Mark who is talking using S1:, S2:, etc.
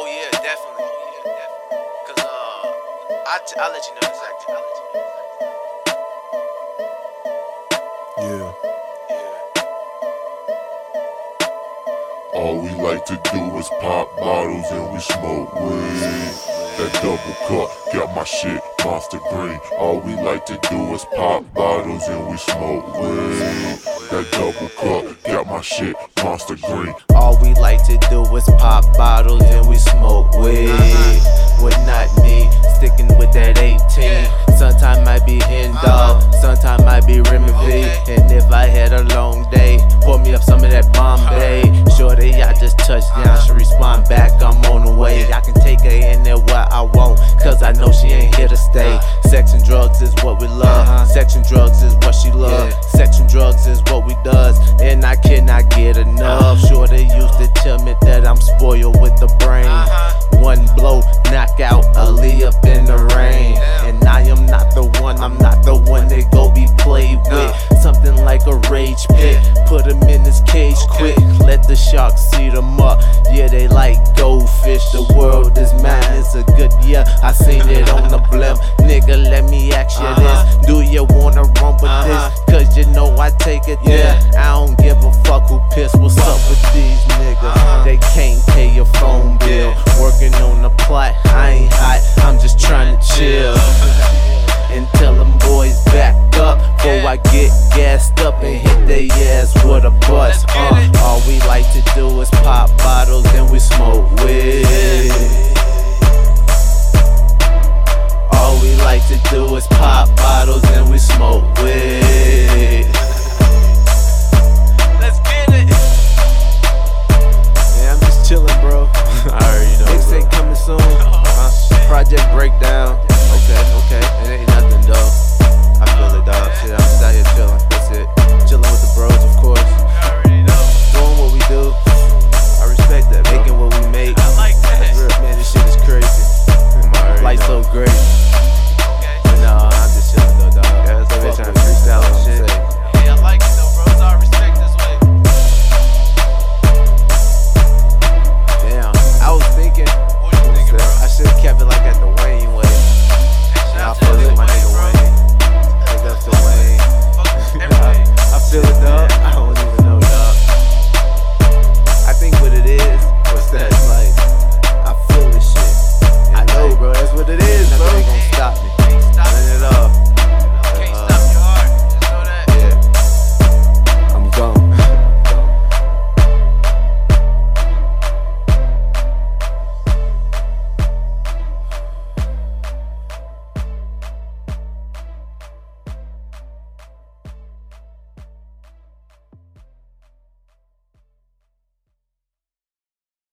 S1: Oh yeah, definitely. Cause uh, I t- I'll let you know exactly. I'll let you know exactly. Yeah.
S2: All we like to do is pop bottles and we smoke weed. That double cup got my shit monster green. All we like to do is pop bottles and we smoke weed. That double cup got my shit monster green.
S3: All we like to do be Remy V. And if I had a long day, pour me up some of that Bombay. Shorty, I just touched down, she respond back, I'm on the way. I can take her in there Sharks see them up. Yeah, they like goldfish. The world is mine, it's a good year. I seen it on the blimp. Nigga, let me ask you this. Uh-huh. Do you wanna run with uh-huh. this? Cause you know I take it there. I don't give a fuck who pissed. What's up uh-huh. with these niggas? They can't pay your phone bill. Working on the plot, I ain't hot. I'm just trying to chill. Until them boys back up. Before I get gassed up and hit their ass with a bus. Uh,